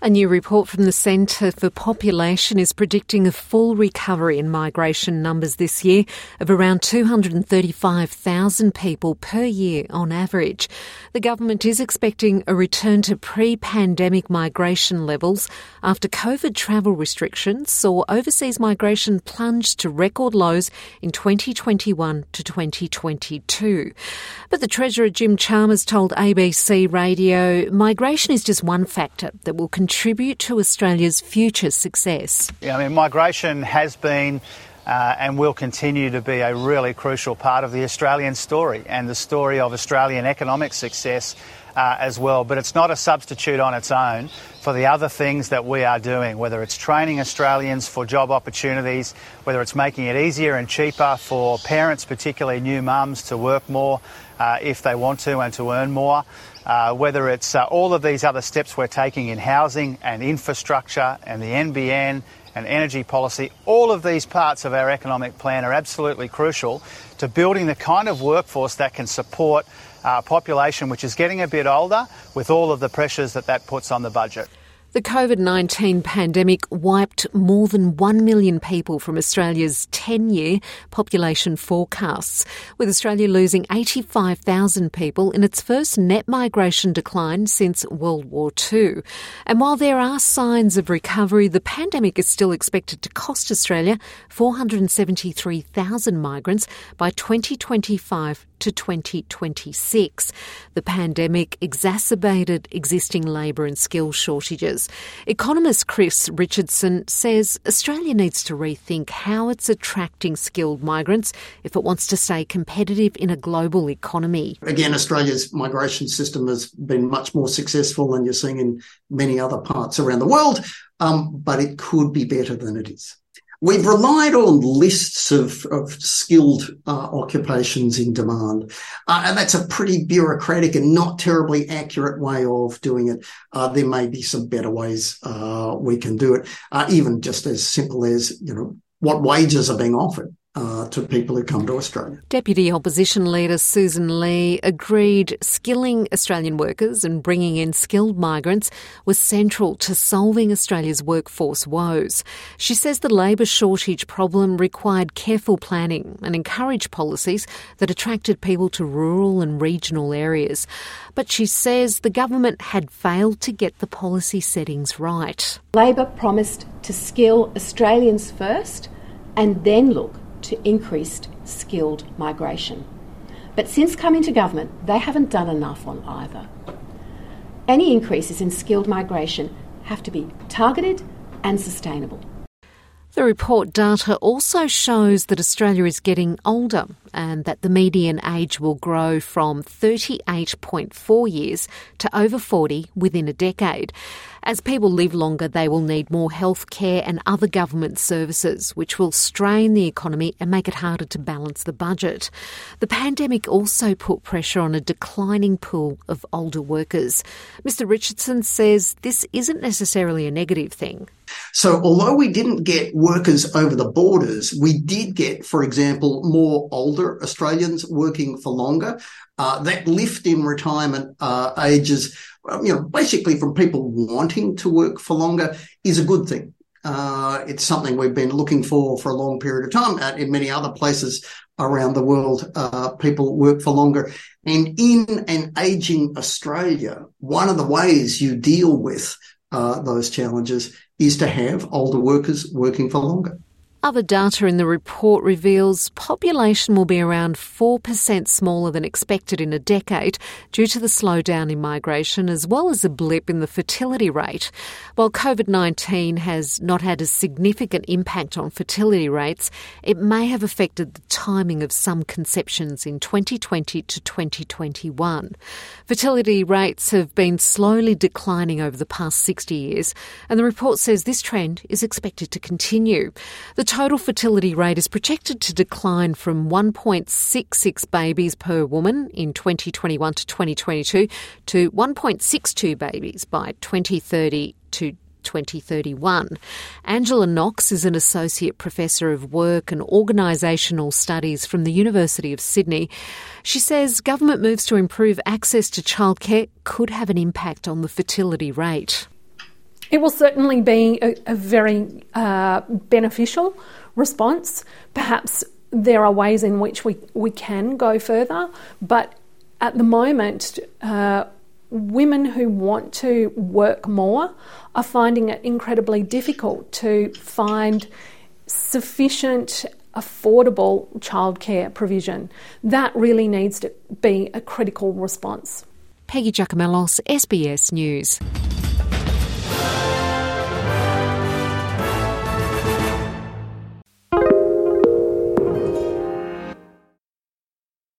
A new report from the Centre for Population is predicting a full recovery in migration numbers this year of around 235,000 people per year on average. The government is expecting a return to pre-pandemic migration levels after COVID travel restrictions saw overseas migration plunge to record lows in 2021 to 2022. But the Treasurer Jim Chalmers told ABC Radio migration is just one factor that will continue contribute to Australia's future success? Yeah, I mean, migration has been uh, and will continue to be a really crucial part of the Australian story and the story of Australian economic success uh, as well. But it's not a substitute on its own for the other things that we are doing, whether it's training Australians for job opportunities, whether it's making it easier and cheaper for parents, particularly new mums, to work more uh, if they want to and to earn more uh, whether it's uh, all of these other steps we're taking in housing and infrastructure and the NBN and energy policy, all of these parts of our economic plan are absolutely crucial to building the kind of workforce that can support a population which is getting a bit older with all of the pressures that that puts on the budget. The COVID 19 pandemic wiped more than 1 million people from Australia's 10 year population forecasts, with Australia losing 85,000 people in its first net migration decline since World War II. And while there are signs of recovery, the pandemic is still expected to cost Australia 473,000 migrants by 2025 to 2026. The pandemic exacerbated existing labour and skill shortages. Economist Chris Richardson says Australia needs to rethink how it's attracting skilled migrants if it wants to stay competitive in a global economy. Again, Australia's migration system has been much more successful than you're seeing in many other parts around the world, um, but it could be better than it is. We've relied on lists of, of skilled uh, occupations in demand, uh, and that's a pretty bureaucratic and not terribly accurate way of doing it. Uh, there may be some better ways uh, we can do it, uh, even just as simple as you know what wages are being offered uh, to people who come to Australia. Deputy Opposition Leader Susan Lee agreed skilling Australian workers and bringing in skilled migrants was central to solving Australia's workforce woes. She says the labour shortage problem required careful planning and encouraged policies that attracted people to rural and regional areas. But she says the government had failed to get the policy settings right. Labor promised to skill Australians first and then look to increased skilled migration. But since coming to government, they haven't done enough on either. Any increases in skilled migration have to be targeted and sustainable. The report data also shows that Australia is getting older and that the median age will grow from 38.4 years to over 40 within a decade. As people live longer, they will need more health care and other government services, which will strain the economy and make it harder to balance the budget. The pandemic also put pressure on a declining pool of older workers. Mr. Richardson says this isn't necessarily a negative thing. So, although we didn't get workers over the borders, we did get, for example, more older Australians working for longer. Uh, that lift in retirement uh, ages, you know, basically from people wanting to work for longer is a good thing. Uh, it's something we've been looking for for a long period of time. In many other places around the world, uh, people work for longer. And in an aging Australia, one of the ways you deal with uh, those challenges is to have older workers working for longer. Other data in the report reveals population will be around 4% smaller than expected in a decade due to the slowdown in migration as well as a blip in the fertility rate. While COVID 19 has not had a significant impact on fertility rates, it may have affected the timing of some conceptions in 2020 to 2021. Fertility rates have been slowly declining over the past 60 years, and the report says this trend is expected to continue. The total fertility rate is projected to decline from 1.66 babies per woman in 2021 to 2022 to 1.62 babies by 2030 to 2031. Angela Knox is an Associate Professor of Work and Organisational Studies from the University of Sydney. She says government moves to improve access to childcare could have an impact on the fertility rate. It will certainly be a, a very uh, beneficial response. Perhaps there are ways in which we, we can go further, but at the moment, uh, women who want to work more are finding it incredibly difficult to find sufficient affordable childcare provision. That really needs to be a critical response. Peggy Giakoumelos, SBS News.